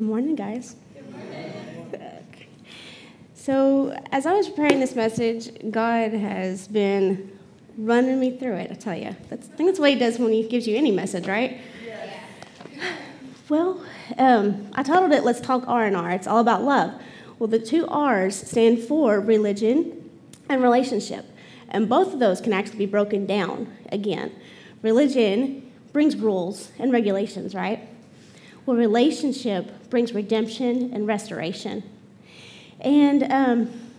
Good morning, guys. So, as I was preparing this message, God has been running me through it, I tell you. That's, I think that's what He does when He gives you any message, right? Yeah. Well, um, I titled it Let's Talk R&R. It's all about love. Well, the two R's stand for religion and relationship. And both of those can actually be broken down again. Religion brings rules and regulations, right? Well, relationship brings redemption and restoration. And um,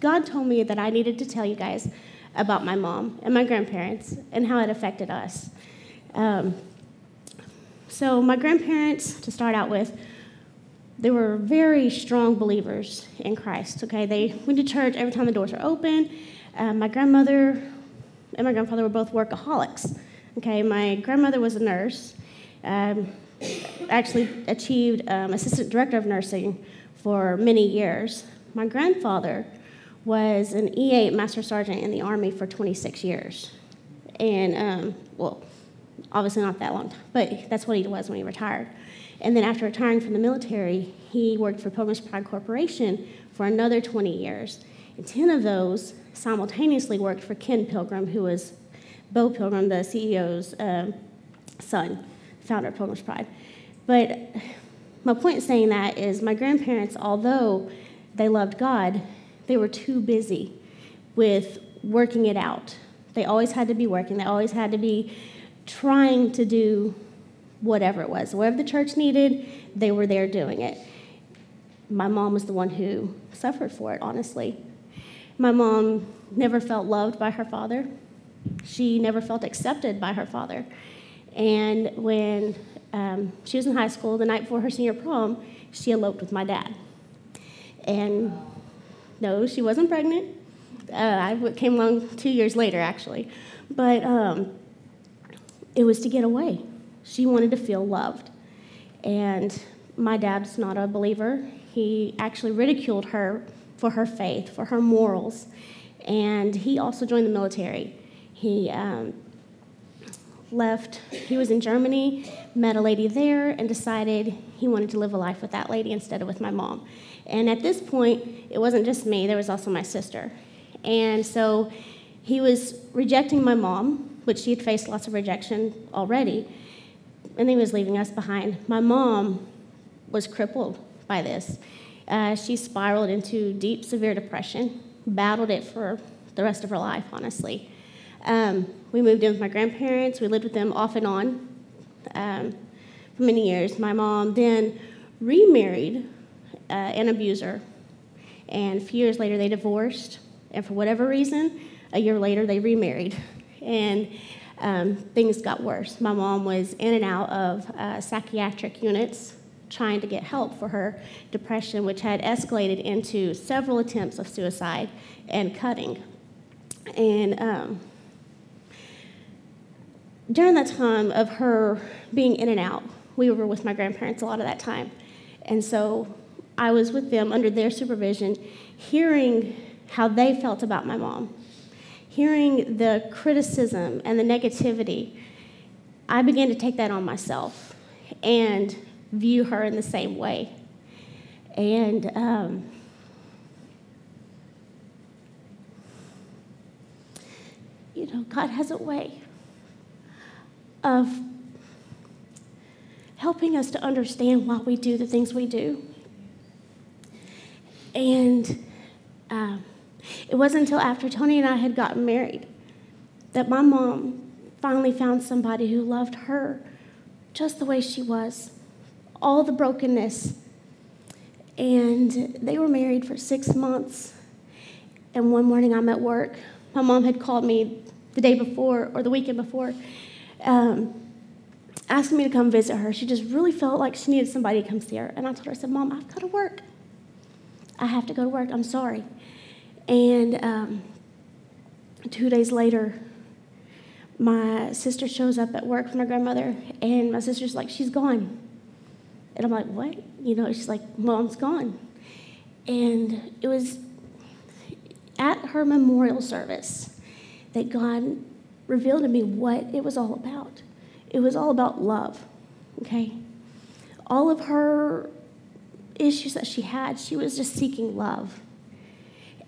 God told me that I needed to tell you guys about my mom and my grandparents and how it affected us. Um, so, my grandparents, to start out with, they were very strong believers in Christ. Okay, they went to church every time the doors were open. Uh, my grandmother and my grandfather were both workaholics. Okay, my grandmother was a nurse. Um, actually achieved um, assistant director of nursing for many years. My grandfather was an E8 master sergeant in the Army for 26 years. And, um, well, obviously not that long, but that's what he was when he retired. And then after retiring from the military, he worked for Pilgrim's Pride Corporation for another 20 years. And 10 of those simultaneously worked for Ken Pilgrim, who was Bo Pilgrim, the CEO's um, son founder of Pilgrim's Pride. But my point in saying that is my grandparents, although they loved God, they were too busy with working it out. They always had to be working, they always had to be trying to do whatever it was. Whatever the church needed, they were there doing it. My mom was the one who suffered for it, honestly. My mom never felt loved by her father. She never felt accepted by her father. And when um, she was in high school, the night before her senior prom, she eloped with my dad. And no, she wasn't pregnant. Uh, I came along two years later, actually. But um, it was to get away. She wanted to feel loved. And my dad's not a believer. He actually ridiculed her for her faith, for her morals. And he also joined the military. He um, left, he was in Germany, met a lady there, and decided he wanted to live a life with that lady instead of with my mom. And at this point, it wasn't just me, there was also my sister. And so he was rejecting my mom, which she had faced lots of rejection already, and he was leaving us behind. My mom was crippled by this. Uh, she spiraled into deep, severe depression, battled it for the rest of her life, honestly. Um, we moved in with my grandparents. We lived with them off and on um, for many years. My mom then remarried uh, an abuser, and a few years later they divorced. And for whatever reason, a year later they remarried, and um, things got worse. My mom was in and out of uh, psychiatric units trying to get help for her depression, which had escalated into several attempts of suicide and cutting. And um, during that time of her being in and out, we were with my grandparents a lot of that time. And so I was with them under their supervision, hearing how they felt about my mom, hearing the criticism and the negativity. I began to take that on myself and view her in the same way. And um, you know, God has a way of helping us to understand why we do the things we do. And um, it wasn't until after Tony and I had gotten married that my mom finally found somebody who loved her just the way she was, all the brokenness. And they were married for six months. And one morning I'm at work. My mom had called me the day before or the weekend before um, asking me to come visit her. She just really felt like she needed somebody to come see her. And I told her, I said, Mom, I've got to work. I have to go to work. I'm sorry. And um, two days later, my sister shows up at work with my grandmother, and my sister's like, She's gone. And I'm like, What? You know, she's like, Mom's gone. And it was at her memorial service that God revealed to me what it was all about. It was all about love, okay? all of her issues that she had, she was just seeking love.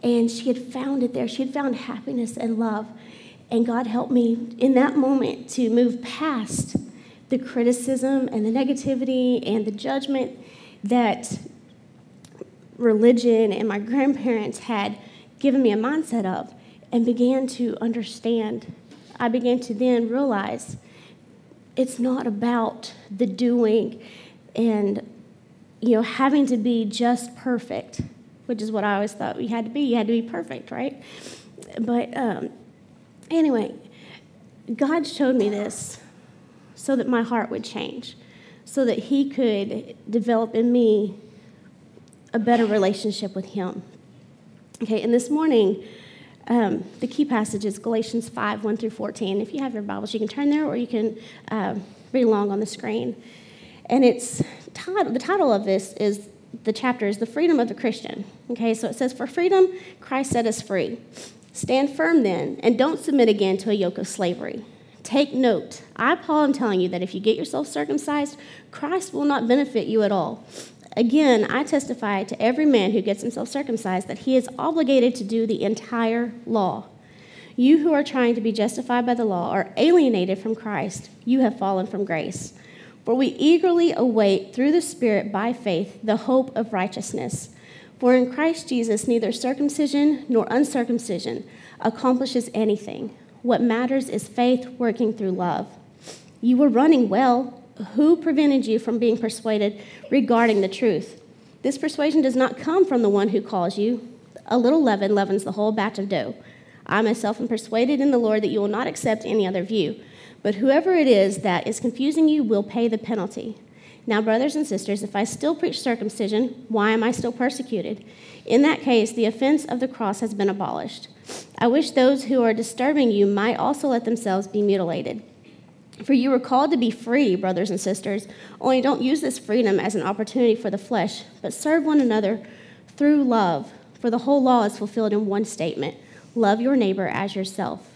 And she had found it there. She had found happiness and love. And God helped me in that moment to move past the criticism and the negativity and the judgment that religion and my grandparents had given me a mindset of and began to understand. I began to then realize it's not about the doing and you know having to be just perfect which is what i always thought we had to be. You had to be perfect right? But um, anyway god showed me this so that my heart would change so that he could develop in me a better relationship with him. Okay and this morning um, the key passage is Galatians 5 1 through 14. If you have your Bibles, you can turn there or you can uh, read along on the screen. And it's the title of this is the chapter is The Freedom of the Christian. Okay, so it says, For freedom, Christ set us free. Stand firm then, and don't submit again to a yoke of slavery. Take note. I, Paul, am telling you that if you get yourself circumcised, Christ will not benefit you at all. Again, I testify to every man who gets himself circumcised that he is obligated to do the entire law. You who are trying to be justified by the law are alienated from Christ. You have fallen from grace. For we eagerly await through the Spirit by faith the hope of righteousness. For in Christ Jesus, neither circumcision nor uncircumcision accomplishes anything. What matters is faith working through love. You were running well who prevented you from being persuaded regarding the truth? This persuasion does not come from the one who calls you. A little leaven leavens the whole batch of dough. I myself am persuaded in the Lord that you will not accept any other view. But whoever it is that is confusing you will pay the penalty. Now, brothers and sisters, if I still preach circumcision, why am I still persecuted? In that case, the offense of the cross has been abolished. I wish those who are disturbing you might also let themselves be mutilated. For you were called to be free, brothers and sisters, only don't use this freedom as an opportunity for the flesh, but serve one another through love. For the whole law is fulfilled in one statement love your neighbor as yourself.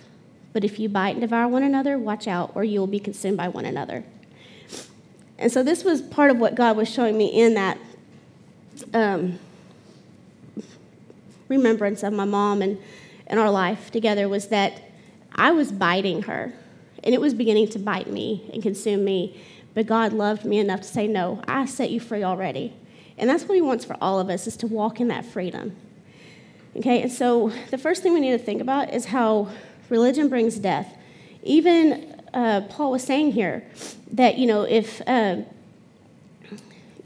But if you bite and devour one another, watch out, or you will be consumed by one another. And so, this was part of what God was showing me in that um, remembrance of my mom and, and our life together was that I was biting her and it was beginning to bite me and consume me. But God loved me enough to say, No, I set you free already. And that's what He wants for all of us is to walk in that freedom. Okay, and so the first thing we need to think about is how religion brings death. Even uh, Paul was saying here that, you know, if, uh,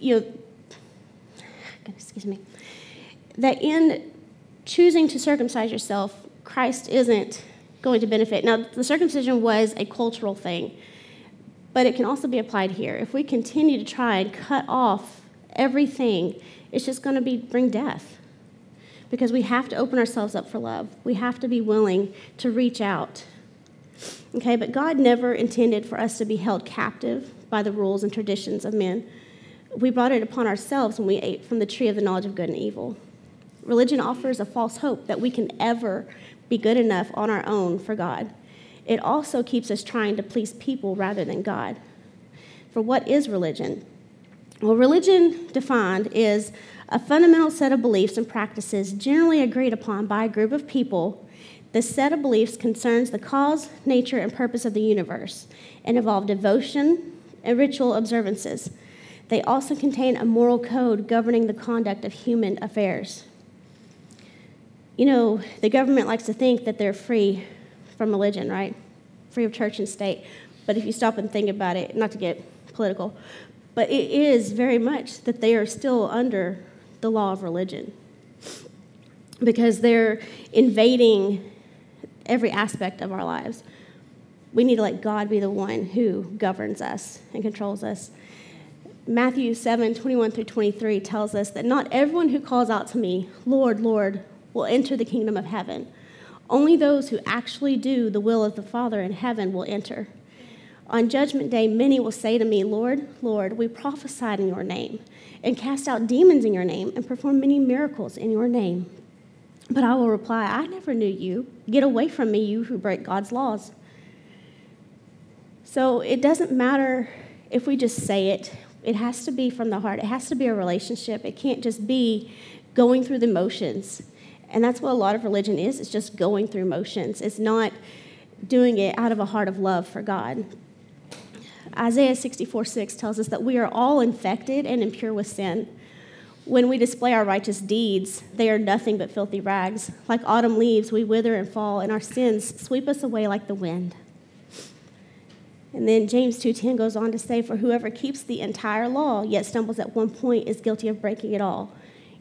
you know, excuse me, that in choosing to circumcise yourself, Christ isn't going to benefit. Now, the circumcision was a cultural thing, but it can also be applied here. If we continue to try and cut off everything, it's just going to be bring death. Because we have to open ourselves up for love. We have to be willing to reach out. Okay, but God never intended for us to be held captive by the rules and traditions of men. We brought it upon ourselves when we ate from the tree of the knowledge of good and evil. Religion offers a false hope that we can ever be good enough on our own for God. It also keeps us trying to please people rather than God. For what is religion? Well, religion defined is a fundamental set of beliefs and practices generally agreed upon by a group of people. This set of beliefs concerns the cause, nature, and purpose of the universe and involve devotion and ritual observances. They also contain a moral code governing the conduct of human affairs you know, the government likes to think that they're free from religion, right? Free of church and state. But if you stop and think about it, not to get political, but it is very much that they are still under the law of religion because they're invading every aspect of our lives. We need to let God be the one who governs us and controls us. Matthew 7 21 through 23 tells us that not everyone who calls out to me, Lord, Lord, will enter the kingdom of heaven. Only those who actually do the will of the Father in heaven will enter. On judgment day, many will say to me, Lord, Lord, we prophesied in your name, and cast out demons in your name, and performed many miracles in your name. But I will reply, I never knew you. Get away from me, you who break God's laws. So it doesn't matter if we just say it, It has to be from the heart. It has to be a relationship. It can't just be going through the motions. And that's what a lot of religion is. It's just going through motions. It's not doing it out of a heart of love for God. Isaiah 64 6 tells us that we are all infected and impure with sin. When we display our righteous deeds, they are nothing but filthy rags. Like autumn leaves, we wither and fall, and our sins sweep us away like the wind. And then James 2:10 goes on to say, "For whoever keeps the entire law yet stumbles at one point is guilty of breaking it all."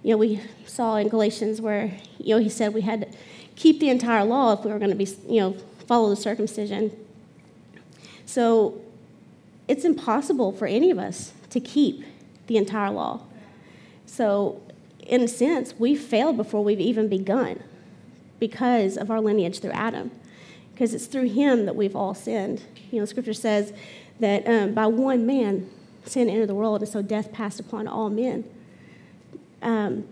You know, we saw in Galatians where you know he said we had to keep the entire law if we were going to be you know follow the circumcision. So it's impossible for any of us to keep the entire law. So, in a sense, we failed before we've even begun because of our lineage through Adam, because it's through him that we've all sinned. You know, Scripture says that um, by one man sin entered the world, and so death passed upon all men. Um,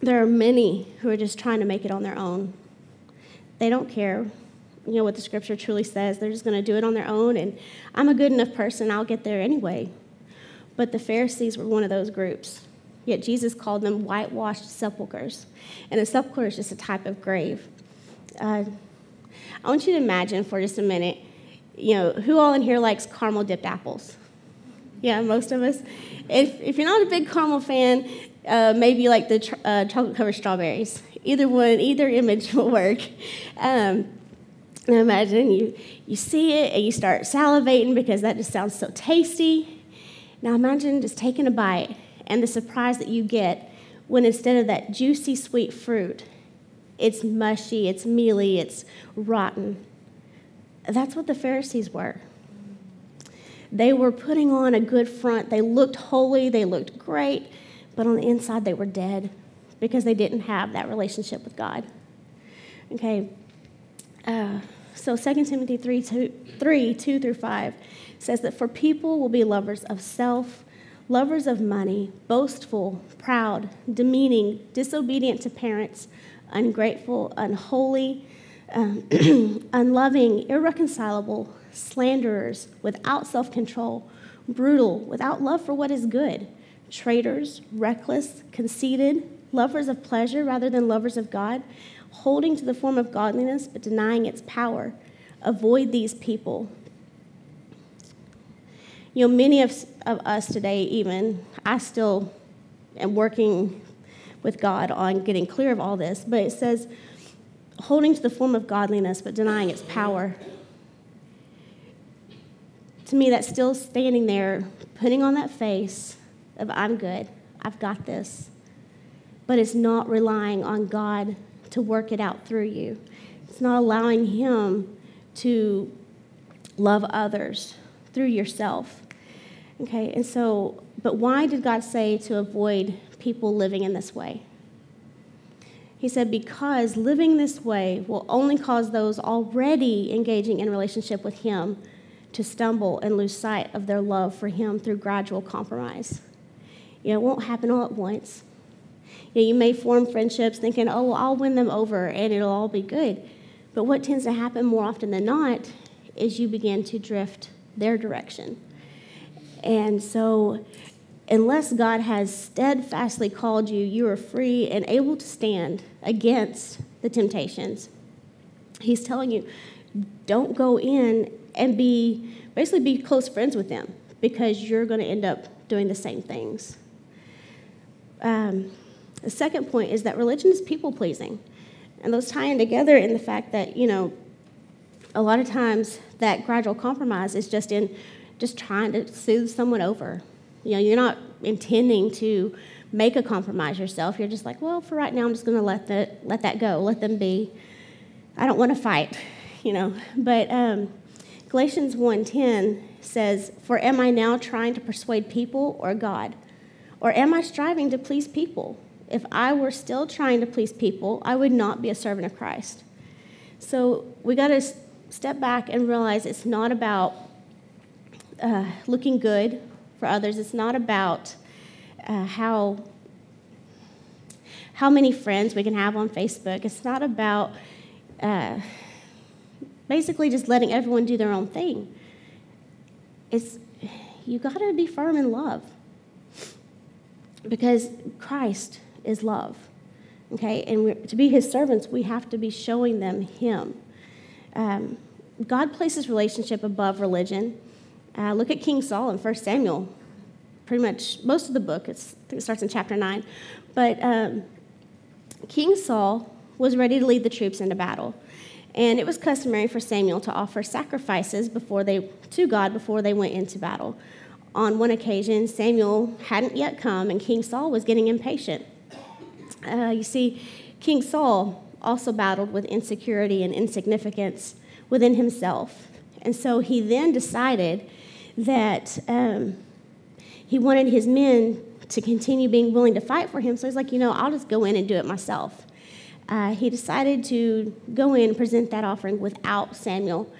there are many who are just trying to make it on their own. They don't care you know what the scripture truly says. They're just going to do it on their own, and I'm a good enough person, I'll get there anyway. But the Pharisees were one of those groups. Yet Jesus called them whitewashed sepulchres. And a sepulchre is just a type of grave. Uh, I want you to imagine for just a minute, you know, who all in here likes caramel dipped apples? Yeah, most of us. If, if you're not a big caramel fan, uh, maybe like the tr- uh, chocolate covered strawberries. Either one, either image will work. Um, imagine you, you see it and you start salivating because that just sounds so tasty. Now imagine just taking a bite and the surprise that you get when instead of that juicy, sweet fruit, it's mushy, it's mealy, it's rotten. That's what the Pharisees were. They were putting on a good front. They looked holy, they looked great, but on the inside they were dead because they didn't have that relationship with God. Okay. Uh, so 2 Timothy 3 2, 3 2 through 5 says that for people will be lovers of self, lovers of money, boastful, proud, demeaning, disobedient to parents, ungrateful, unholy, um, unloving, irreconcilable, slanderers, without self control, brutal, without love for what is good, traitors, reckless, conceited, lovers of pleasure rather than lovers of God holding to the form of godliness but denying its power. Avoid these people. You know, many of, of us today, even, I still am working with God on getting clear of all this, but it says, holding to the form of godliness but denying its power. To me, that's still standing there, putting on that face of, I'm good, I've got this. But it's not relying on God to work it out through you. It's not allowing Him to love others through yourself. Okay, and so, but why did God say to avoid people living in this way? He said, because living this way will only cause those already engaging in relationship with Him to stumble and lose sight of their love for Him through gradual compromise. You know, it won't happen all at once. You, know, you may form friendships thinking, oh, well, I'll win them over and it'll all be good. But what tends to happen more often than not is you begin to drift their direction. And so, unless God has steadfastly called you, you are free and able to stand against the temptations. He's telling you, don't go in and be basically be close friends with them because you're going to end up doing the same things. Um, the second point is that religion is people pleasing. And those tie in together in the fact that, you know, a lot of times that gradual compromise is just in just trying to soothe someone over. You know, you're not intending to make a compromise yourself. You're just like, well, for right now, I'm just going to let that let that go, let them be. I don't want to fight, you know. But um, Galatians 1:10 says, "For am I now trying to persuade people or God, or am I striving to please people?" if I were still trying to please people, I would not be a servant of Christ. So we got to step back and realize it's not about uh, looking good for others. It's not about uh, how how many friends we can have on Facebook. It's not about uh, basically just letting everyone do their own thing. It's you got to be firm in love because Christ is love. Okay, and to be his servants, we have to be showing them him. Um, God places relationship above religion. Uh, look at King Saul in 1 Samuel. Pretty much most of the book, it's, I think it starts in chapter 9. But um, King Saul was ready to lead the troops into battle. And it was customary for Samuel to offer sacrifices before they, to God before they went into battle. On one occasion, Samuel hadn't yet come, and King Saul was getting impatient. Uh, you see, King Saul also battled with insecurity and insignificance within himself. And so he then decided that um, he wanted his men to continue being willing to fight for him. So he's like, you know, I'll just go in and do it myself. Uh, he decided to go in and present that offering without Samuel.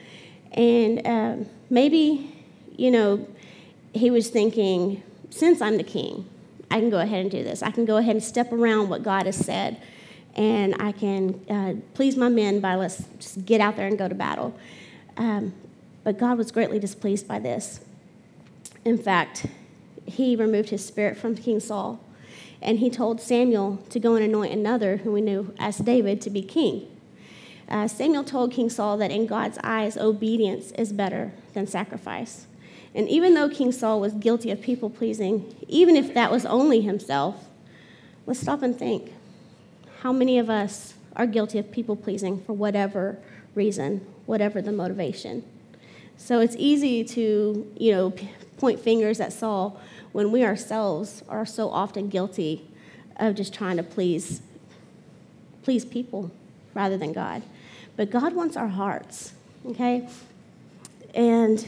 And uh, maybe, you know, he was thinking, since I'm the king, I can go ahead and do this. I can go ahead and step around what God has said, and I can uh, please my men by let's just get out there and go to battle. Um, but God was greatly displeased by this. In fact, he removed his spirit from King Saul, and he told Samuel to go and anoint another who we knew as David to be king. Uh, Samuel told King Saul that in God's eyes, obedience is better than sacrifice. And even though King Saul was guilty of people pleasing, even if that was only himself, let's stop and think. How many of us are guilty of people pleasing for whatever reason, whatever the motivation? So it's easy to, you know, point fingers at Saul when we ourselves are so often guilty of just trying to please please people rather than God. But God wants our hearts, okay? And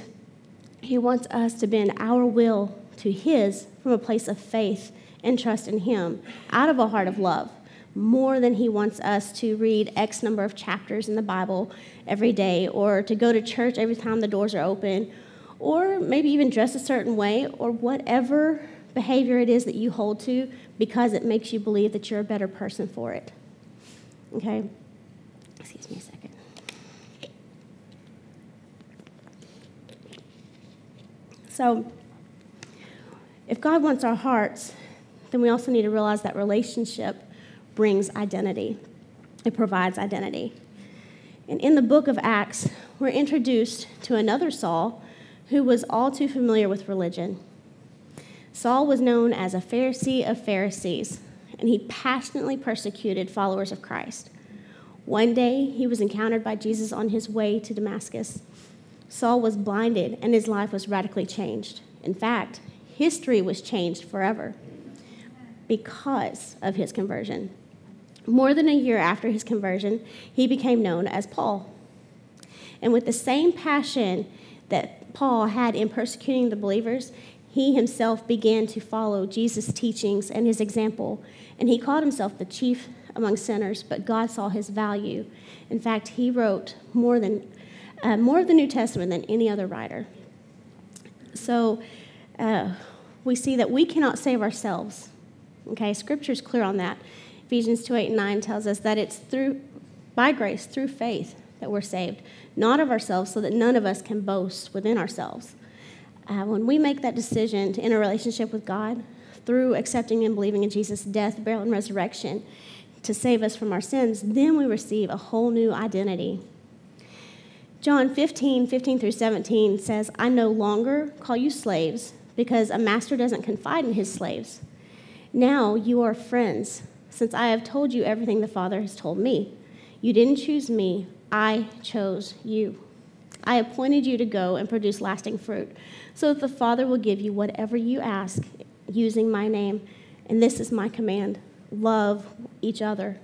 he wants us to bend our will to His from a place of faith and trust in Him out of a heart of love, more than He wants us to read X number of chapters in the Bible every day or to go to church every time the doors are open or maybe even dress a certain way or whatever behavior it is that you hold to because it makes you believe that you're a better person for it. Okay? Excuse me a second. So, if God wants our hearts, then we also need to realize that relationship brings identity, it provides identity. And in the book of Acts, we're introduced to another Saul who was all too familiar with religion. Saul was known as a Pharisee of Pharisees, and he passionately persecuted followers of Christ. One day, he was encountered by Jesus on his way to Damascus. Saul was blinded and his life was radically changed. In fact, history was changed forever because of his conversion. More than a year after his conversion, he became known as Paul. And with the same passion that Paul had in persecuting the believers, he himself began to follow Jesus' teachings and his example. And he called himself the chief among sinners, but God saw his value. In fact, he wrote more than uh, more of the New Testament than any other writer. So uh, we see that we cannot save ourselves. Okay, Scripture is clear on that. Ephesians 2 8 and 9 tells us that it's through, by grace, through faith, that we're saved, not of ourselves, so that none of us can boast within ourselves. Uh, when we make that decision to enter a relationship with God through accepting and believing in Jesus' death, burial, and resurrection to save us from our sins, then we receive a whole new identity John 15, 15 through 17 says, I no longer call you slaves because a master doesn't confide in his slaves. Now you are friends, since I have told you everything the Father has told me. You didn't choose me, I chose you. I appointed you to go and produce lasting fruit, so that the Father will give you whatever you ask using my name. And this is my command love each other.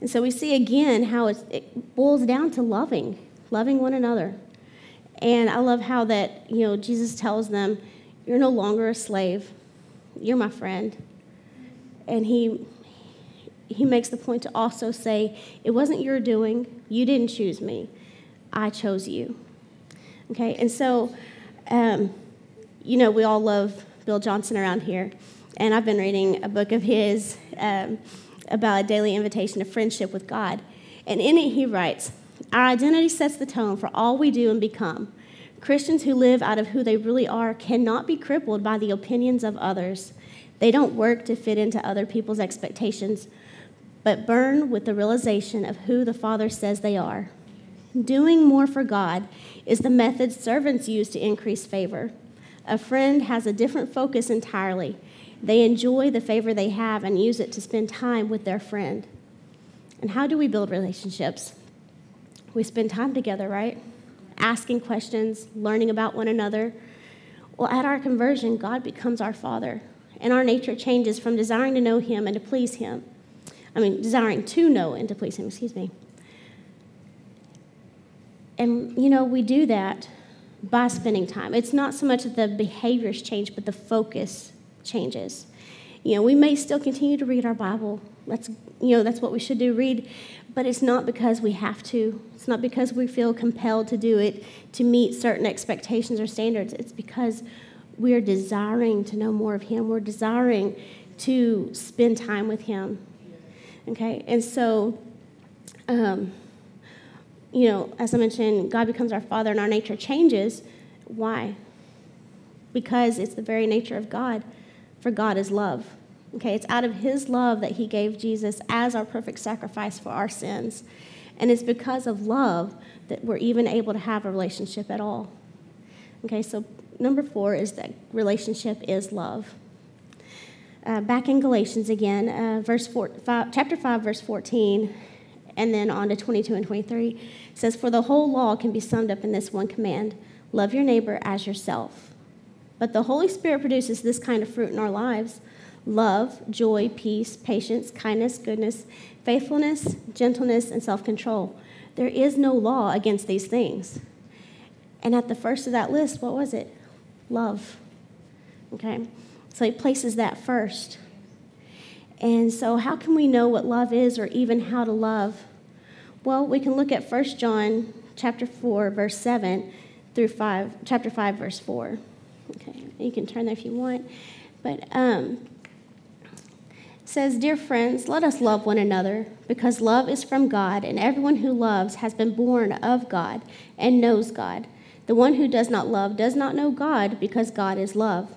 And so we see again how it boils down to loving, loving one another. And I love how that, you know, Jesus tells them, You're no longer a slave, you're my friend. And he he makes the point to also say, It wasn't your doing, you didn't choose me, I chose you. Okay, and so, um, you know, we all love Bill Johnson around here. And I've been reading a book of his. Um, about a daily invitation to friendship with God. And in it, he writes Our identity sets the tone for all we do and become. Christians who live out of who they really are cannot be crippled by the opinions of others. They don't work to fit into other people's expectations, but burn with the realization of who the Father says they are. Doing more for God is the method servants use to increase favor. A friend has a different focus entirely. They enjoy the favor they have and use it to spend time with their friend. And how do we build relationships? We spend time together, right? Asking questions, learning about one another. Well, at our conversion, God becomes our Father, and our nature changes from desiring to know Him and to please Him. I mean, desiring to know and to please Him, excuse me. And, you know, we do that by spending time. It's not so much that the behaviors change, but the focus changes. You know, we may still continue to read our Bible. That's, you know, that's what we should do, read. But it's not because we have to. It's not because we feel compelled to do it to meet certain expectations or standards. It's because we are desiring to know more of Him. We're desiring to spend time with Him. Okay? And so, um, you know, as I mentioned, God becomes our Father and our nature changes. Why? Because it's the very nature of God, for God is love. Okay, it's out of His love that He gave Jesus as our perfect sacrifice for our sins. And it's because of love that we're even able to have a relationship at all. Okay, so number four is that relationship is love. Uh, back in Galatians again, uh, verse four, five, chapter 5, verse 14, and then on to 22 and 23 says, For the whole law can be summed up in this one command love your neighbor as yourself. But the Holy Spirit produces this kind of fruit in our lives love, joy, peace, patience, kindness, goodness, faithfulness, gentleness, and self control. There is no law against these things. And at the first of that list, what was it? Love. Okay? So he places that first. And so, how can we know what love is or even how to love? Well, we can look at 1 John chapter 4, verse 7 through 5, chapter 5, verse 4. Okay, you can turn there if you want. But um, says, Dear friends, let us love one another, because love is from God, and everyone who loves has been born of God and knows God. The one who does not love does not know God, because God is love.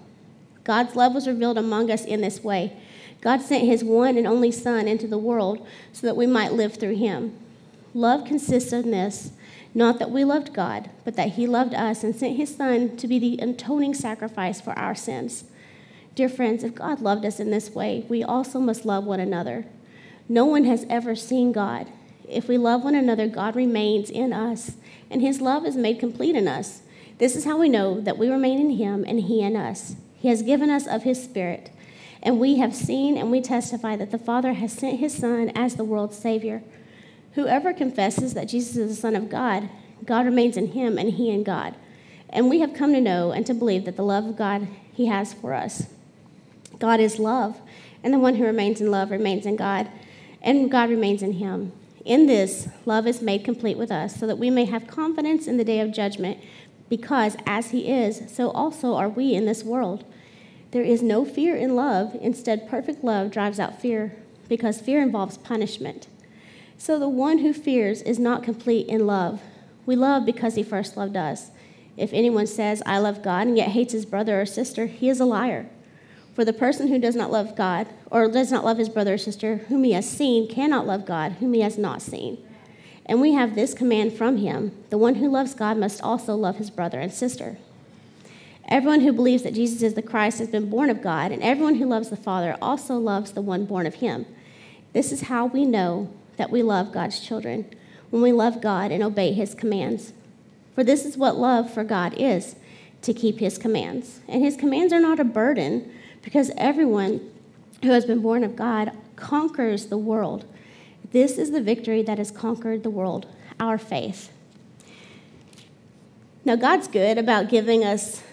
God's love was revealed among us in this way God sent his one and only Son into the world so that we might live through him. Love consists in this not that we loved God, but that he loved us and sent his Son to be the atoning sacrifice for our sins. Dear friends, if God loved us in this way, we also must love one another. No one has ever seen God. If we love one another, God remains in us, and his love is made complete in us. This is how we know that we remain in him and he in us. He has given us of his Spirit. And we have seen and we testify that the Father has sent his Son as the world's Savior. Whoever confesses that Jesus is the Son of God, God remains in him and he in God. And we have come to know and to believe that the love of God he has for us. God is love, and the one who remains in love remains in God, and God remains in him. In this, love is made complete with us, so that we may have confidence in the day of judgment, because as he is, so also are we in this world. There is no fear in love. Instead, perfect love drives out fear because fear involves punishment. So the one who fears is not complete in love. We love because he first loved us. If anyone says, I love God, and yet hates his brother or sister, he is a liar. For the person who does not love God, or does not love his brother or sister, whom he has seen, cannot love God, whom he has not seen. And we have this command from him the one who loves God must also love his brother and sister. Everyone who believes that Jesus is the Christ has been born of God, and everyone who loves the Father also loves the one born of him. This is how we know that we love God's children, when we love God and obey his commands. For this is what love for God is to keep his commands. And his commands are not a burden, because everyone who has been born of God conquers the world. This is the victory that has conquered the world, our faith. Now, God's good about giving us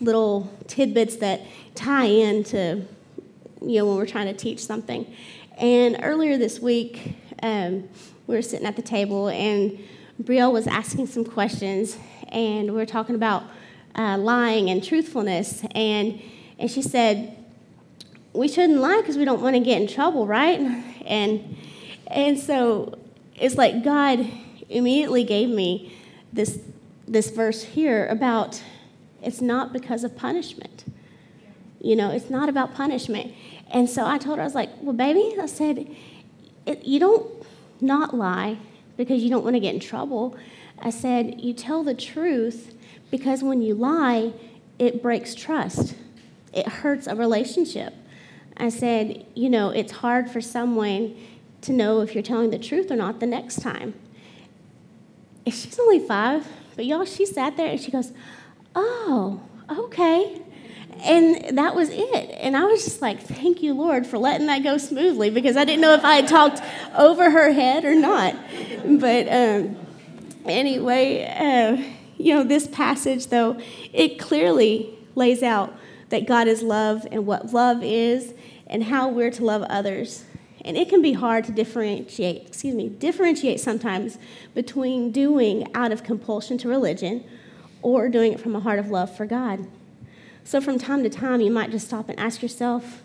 little tidbits that tie into, you know, when we're trying to teach something. And earlier this week, um, we were sitting at the table, and Brielle was asking some questions, and we were talking about uh, lying and truthfulness. And, and she said, We shouldn't lie because we don't want to get in trouble, right? And, and so it's like God immediately gave me this this verse here about it's not because of punishment. You know, it's not about punishment. And so I told her, I was like, well, baby, I said, you don't not lie because you don't want to get in trouble. I said, you tell the truth because when you lie, it breaks trust, it hurts a relationship. I said, you know, it's hard for someone to know if you're telling the truth or not the next time. She's only five, but y'all, she sat there and she goes, oh, okay. And that was it. And I was just like, thank you, Lord, for letting that go smoothly because I didn't know if I had talked over her head or not. But um, anyway, uh, you know, this passage, though, it clearly lays out that God is love and what love is and how we're to love others. And it can be hard to differentiate, excuse me, differentiate sometimes between doing out of compulsion to religion or doing it from a heart of love for God. So from time to time, you might just stop and ask yourself,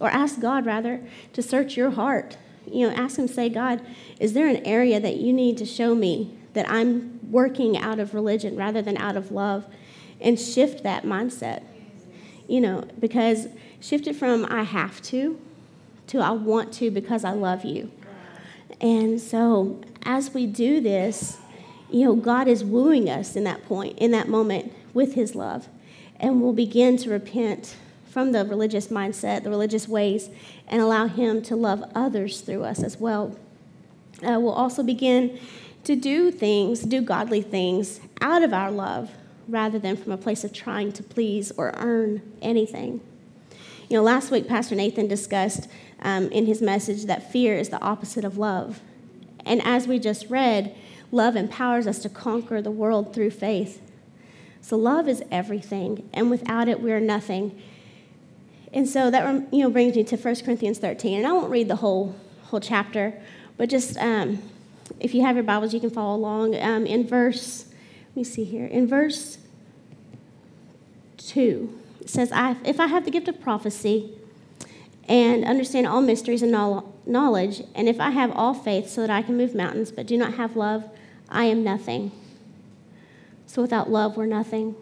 or ask God rather, to search your heart. You know, ask Him, say, God, is there an area that you need to show me that I'm working out of religion rather than out of love? And shift that mindset. You know, because shift it from I have to to I want to because I love you. And so as we do this, you know, God is wooing us in that point, in that moment, with His love and we'll begin to repent from the religious mindset, the religious ways, and allow Him to love others through us as well. Uh, we'll also begin to do things, do godly things out of our love rather than from a place of trying to please or earn anything. You know, last week, Pastor Nathan discussed um, in his message that fear is the opposite of love. And as we just read, love empowers us to conquer the world through faith. So love is everything, and without it, we are nothing. And so that you know brings me to 1 Corinthians 13, and I won't read the whole whole chapter, but just um, if you have your Bibles, you can follow along. Um, in verse, let me see here. In verse two, it says, I, "If I have the gift of prophecy." and understand all mysteries and knowledge, and if I have all faith so that I can move mountains, but do not have love, I am nothing. So without love, we're nothing.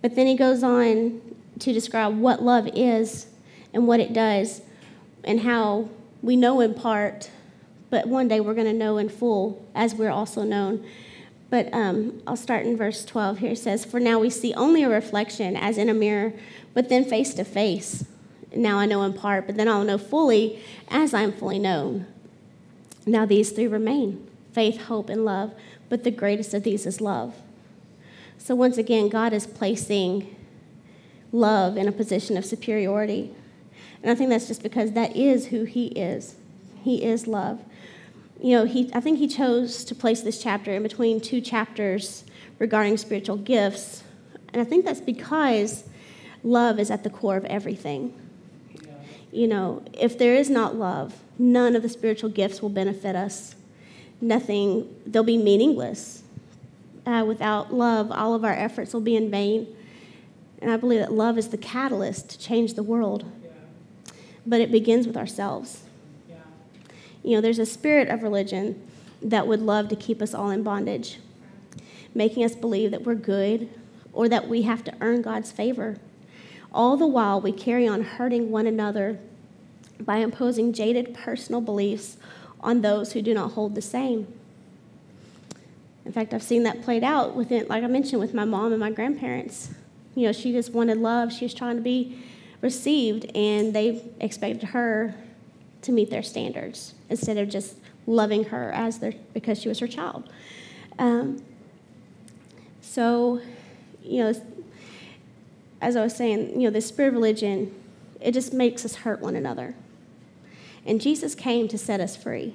But then he goes on to describe what love is and what it does and how we know in part, but one day we're going to know in full as we're also known. But um, I'll start in verse 12 here. It says, For now we see only a reflection as in a mirror, but then face to face. Now I know in part, but then I'll know fully as I am fully known. Now these three remain faith, hope, and love but the greatest of these is love. So, once again, God is placing love in a position of superiority. And I think that's just because that is who He is. He is love. You know, he, I think He chose to place this chapter in between two chapters regarding spiritual gifts. And I think that's because love is at the core of everything. You know, if there is not love, none of the spiritual gifts will benefit us nothing, they'll be meaningless. Uh, without love, all of our efforts will be in vain. And I believe that love is the catalyst to change the world. Yeah. But it begins with ourselves. Yeah. You know, there's a spirit of religion that would love to keep us all in bondage, making us believe that we're good or that we have to earn God's favor. All the while, we carry on hurting one another by imposing jaded personal beliefs on those who do not hold the same. In fact, I've seen that played out within, like I mentioned, with my mom and my grandparents. You know, she just wanted love. She was trying to be received, and they expected her to meet their standards instead of just loving her as their because she was her child. Um, so, you know, as I was saying, you know, the spirit of religion, it just makes us hurt one another. And Jesus came to set us free.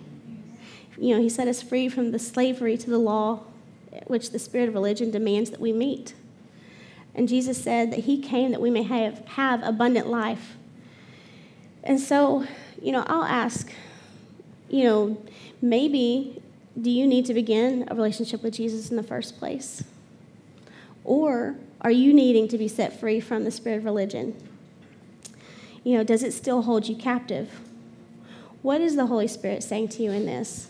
You know, he set us free from the slavery to the law, which the spirit of religion demands that we meet. And Jesus said that he came that we may have, have abundant life. And so, you know, I'll ask, you know, maybe do you need to begin a relationship with Jesus in the first place? Or are you needing to be set free from the spirit of religion? You know, does it still hold you captive? What is the Holy Spirit saying to you in this?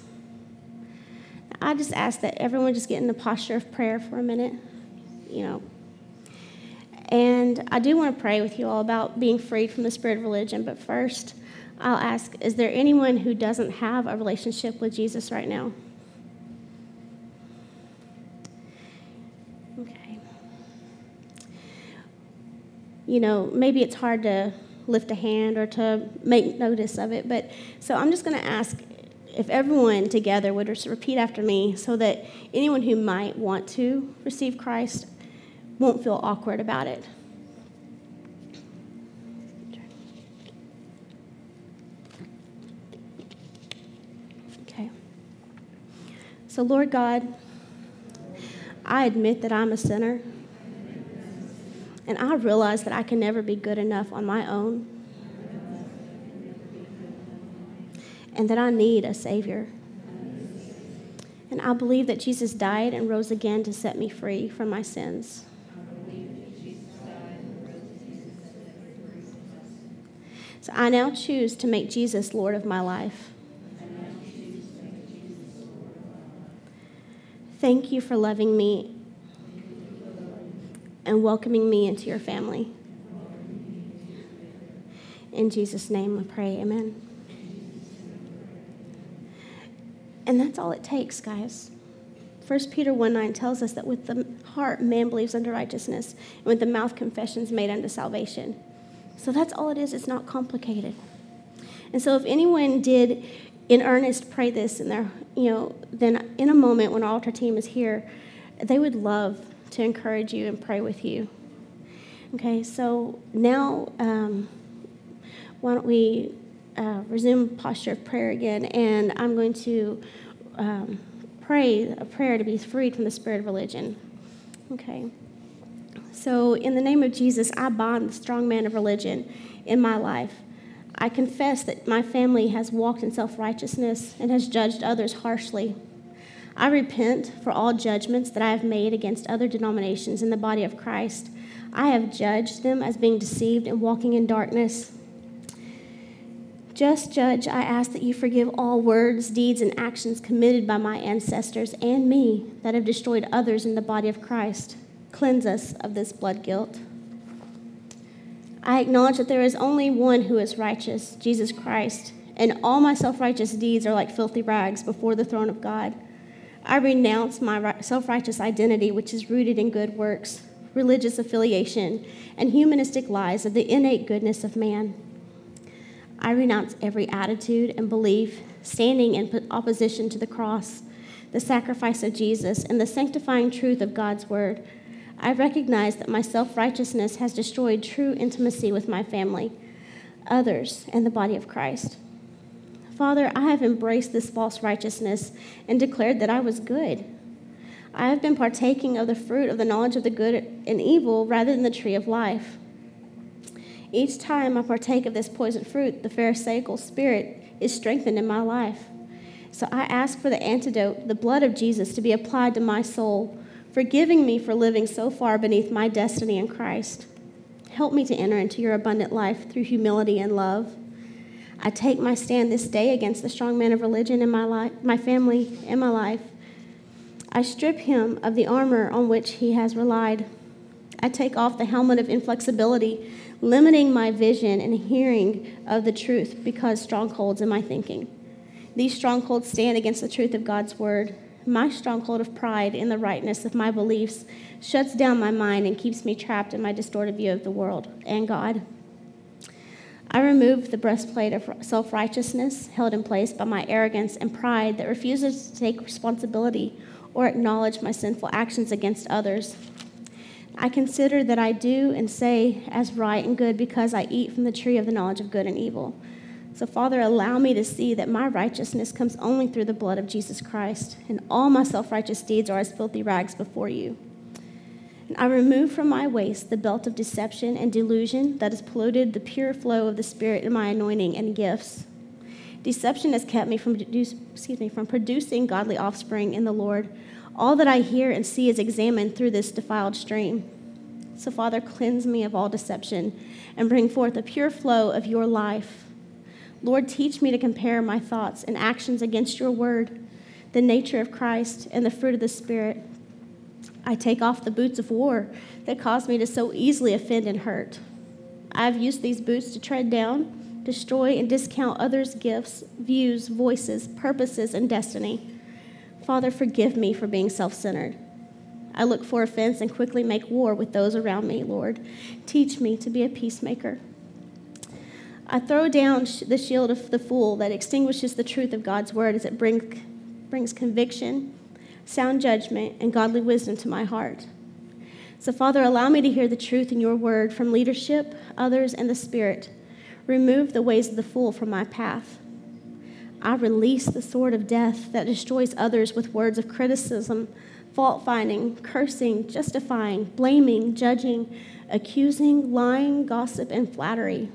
I just ask that everyone just get in the posture of prayer for a minute, you know. And I do want to pray with you all about being freed from the spirit of religion, but first, I'll ask is there anyone who doesn't have a relationship with Jesus right now? Okay. You know, maybe it's hard to lift a hand or to make notice of it, but so I'm just going to ask if everyone together would just repeat after me so that anyone who might want to receive Christ won't feel awkward about it. Okay. So, Lord God, I admit that I'm a sinner. And I realize that I can never be good enough on my own. And that I need a Savior. And I believe that Jesus died and rose again to set me free from my sins. So I now choose to make Jesus Lord of my life. Thank you for loving me and welcoming me into your family. In Jesus' name we pray, amen. And that's all it takes, guys. 1 Peter 1 9 tells us that with the heart man believes unto righteousness, and with the mouth confession is made unto salvation. So that's all it is. It's not complicated. And so if anyone did in earnest pray this in their, you know, then in a moment when our altar team is here, they would love to encourage you and pray with you. Okay, so now um, why don't we uh, resume posture of prayer again, and I'm going to um, pray a prayer to be freed from the spirit of religion. Okay. So, in the name of Jesus, I bind the strong man of religion in my life. I confess that my family has walked in self righteousness and has judged others harshly. I repent for all judgments that I have made against other denominations in the body of Christ. I have judged them as being deceived and walking in darkness. Just Judge, I ask that you forgive all words, deeds, and actions committed by my ancestors and me that have destroyed others in the body of Christ. Cleanse us of this blood guilt. I acknowledge that there is only one who is righteous, Jesus Christ, and all my self righteous deeds are like filthy rags before the throne of God. I renounce my self righteous identity, which is rooted in good works, religious affiliation, and humanistic lies of the innate goodness of man. I renounce every attitude and belief standing in opposition to the cross, the sacrifice of Jesus, and the sanctifying truth of God's word. I recognize that my self righteousness has destroyed true intimacy with my family, others, and the body of Christ. Father, I have embraced this false righteousness and declared that I was good. I have been partaking of the fruit of the knowledge of the good and evil rather than the tree of life. Each time I partake of this poisoned fruit, the Pharisaical spirit is strengthened in my life. So I ask for the antidote, the blood of Jesus, to be applied to my soul forgiving me for living so far beneath my destiny in Christ. Help me to enter into your abundant life through humility and love. I take my stand this day against the strong man of religion in my life, my family, and my life. I strip him of the armor on which he has relied. I take off the helmet of inflexibility, limiting my vision and hearing of the truth because strongholds in my thinking. These strongholds stand against the truth of God's word my stronghold of pride in the rightness of my beliefs shuts down my mind and keeps me trapped in my distorted view of the world and God. I remove the breastplate of self righteousness held in place by my arrogance and pride that refuses to take responsibility or acknowledge my sinful actions against others. I consider that I do and say as right and good because I eat from the tree of the knowledge of good and evil. So, Father, allow me to see that my righteousness comes only through the blood of Jesus Christ, and all my self righteous deeds are as filthy rags before you. I remove from my waist the belt of deception and delusion that has polluted the pure flow of the Spirit in my anointing and gifts. Deception has kept me from, excuse me, from producing godly offspring in the Lord. All that I hear and see is examined through this defiled stream. So, Father, cleanse me of all deception and bring forth a pure flow of your life Lord, teach me to compare my thoughts and actions against your word, the nature of Christ, and the fruit of the Spirit. I take off the boots of war that cause me to so easily offend and hurt. I've used these boots to tread down, destroy, and discount others' gifts, views, voices, purposes, and destiny. Father, forgive me for being self centered. I look for offense and quickly make war with those around me, Lord. Teach me to be a peacemaker. I throw down the shield of the fool that extinguishes the truth of God's word as it bring, brings conviction, sound judgment, and godly wisdom to my heart. So, Father, allow me to hear the truth in your word from leadership, others, and the Spirit. Remove the ways of the fool from my path. I release the sword of death that destroys others with words of criticism, fault finding, cursing, justifying, blaming, judging, accusing, lying, gossip, and flattery.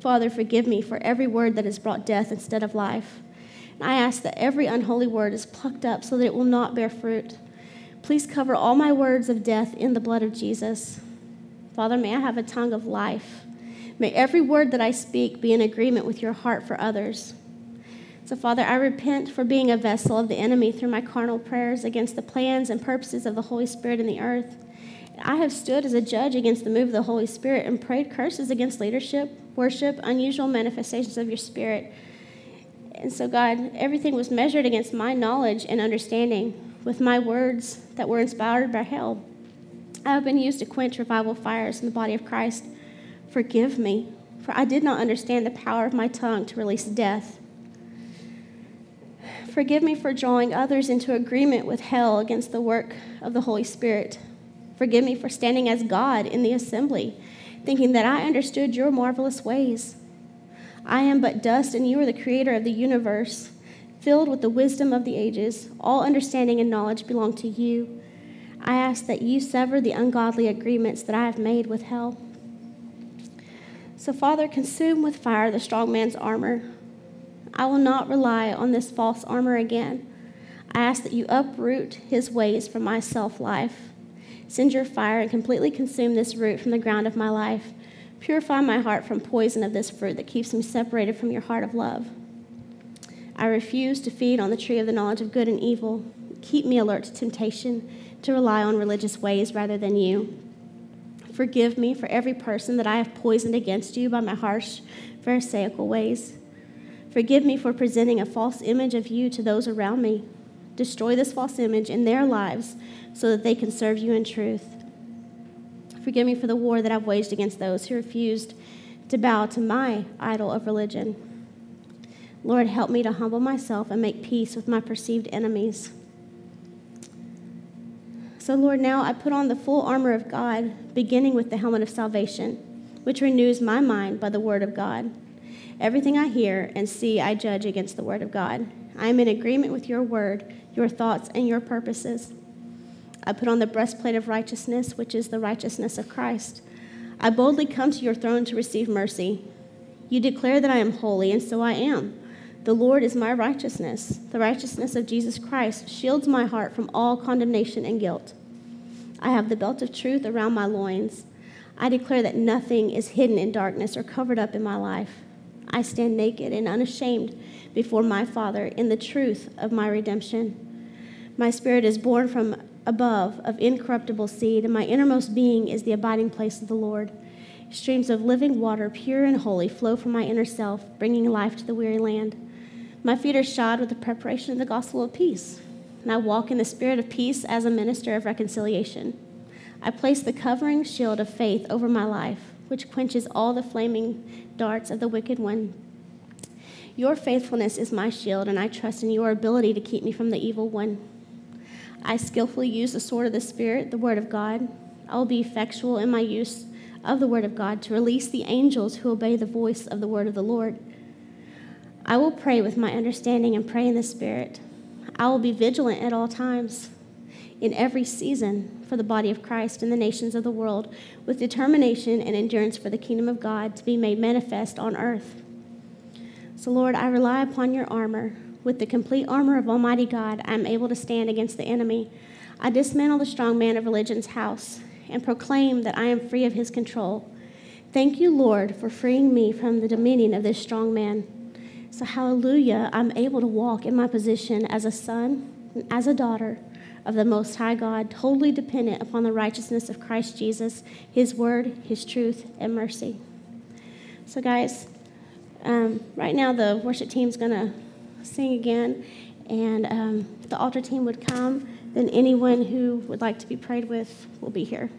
Father, forgive me for every word that has brought death instead of life. And I ask that every unholy word is plucked up so that it will not bear fruit. Please cover all my words of death in the blood of Jesus. Father, may I have a tongue of life. May every word that I speak be in agreement with your heart for others. So, Father, I repent for being a vessel of the enemy through my carnal prayers against the plans and purposes of the Holy Spirit in the earth. I have stood as a judge against the move of the Holy Spirit and prayed curses against leadership, worship, unusual manifestations of your Spirit. And so, God, everything was measured against my knowledge and understanding with my words that were inspired by hell. I have been used to quench revival fires in the body of Christ. Forgive me, for I did not understand the power of my tongue to release death Forgive me for drawing others into agreement with hell against the work of the Holy Spirit. Forgive me for standing as God in the assembly, thinking that I understood your marvelous ways. I am but dust, and you are the creator of the universe, filled with the wisdom of the ages. All understanding and knowledge belong to you. I ask that you sever the ungodly agreements that I have made with hell. So, Father, consume with fire the strong man's armor I will not rely on this false armor again. I ask that you uproot his ways from my self life. Send your fire and completely consume this root from the ground of my life. Purify my heart from poison of this fruit that keeps me separated from your heart of love. I refuse to feed on the tree of the knowledge of good and evil. Keep me alert to temptation to rely on religious ways rather than you. Forgive me for every person that I have poisoned against you by my harsh, Pharisaical ways. Forgive me for presenting a false image of you to those around me. Destroy this false image in their lives so that they can serve you in truth. Forgive me for the war that I've waged against those who refused to bow to my idol of religion. Lord, help me to humble myself and make peace with my perceived enemies. So, Lord, now I put on the full armor of God, beginning with the helmet of salvation, which renews my mind by the word of God Everything I hear and see, I judge against the word of God. I am in agreement with your word, your thoughts, and your purposes. I put on the breastplate of righteousness, which is the righteousness of Christ. I boldly come to your throne to receive mercy. You declare that I am holy, and so I am. The Lord is my righteousness. The righteousness of Jesus Christ shields my heart from all condemnation and guilt. I have the belt of truth around my loins. I declare that nothing is hidden in darkness or covered up in my life. I stand naked and unashamed before my Father in the truth of my redemption. My spirit is born from above of incorruptible seed, and my innermost being is the abiding place of the Lord. Streams of living water, pure and holy, flow from my inner self, bringing life to the weary land. My feet are shod with the preparation of the gospel of peace, and I walk in the spirit of peace as a minister of reconciliation. I place the covering shield of faith over my life which quenches all the flaming darts of the wicked one. Your faithfulness is my shield, and I trust in your ability to keep me from the evil one. I skillfully use the sword of the Spirit, the word of God. I will be effectual in my use of the word of God to release the angels who obey the voice of the word of the Lord. I will pray with my understanding and pray in the Spirit. I will be vigilant at all times in every season for the body of Christ and the nations of the world, with determination and endurance for the kingdom of God to be made manifest on earth. So, Lord, I rely upon your armor. With the complete armor of Almighty God, I am able to stand against the enemy. I dismantle the strong man of religion's house and proclaim that I am free of his control. Thank you, Lord, for freeing me from the dominion of this strong man. So, hallelujah, I'm able to walk in my position as a son and as a daughter of the Most High God, totally dependent upon the righteousness of Christ Jesus, His word, His truth, and mercy. So, guys, um, right now the worship team's going to sing again, and um, the altar team would come. Then anyone who would like to be prayed with will be here.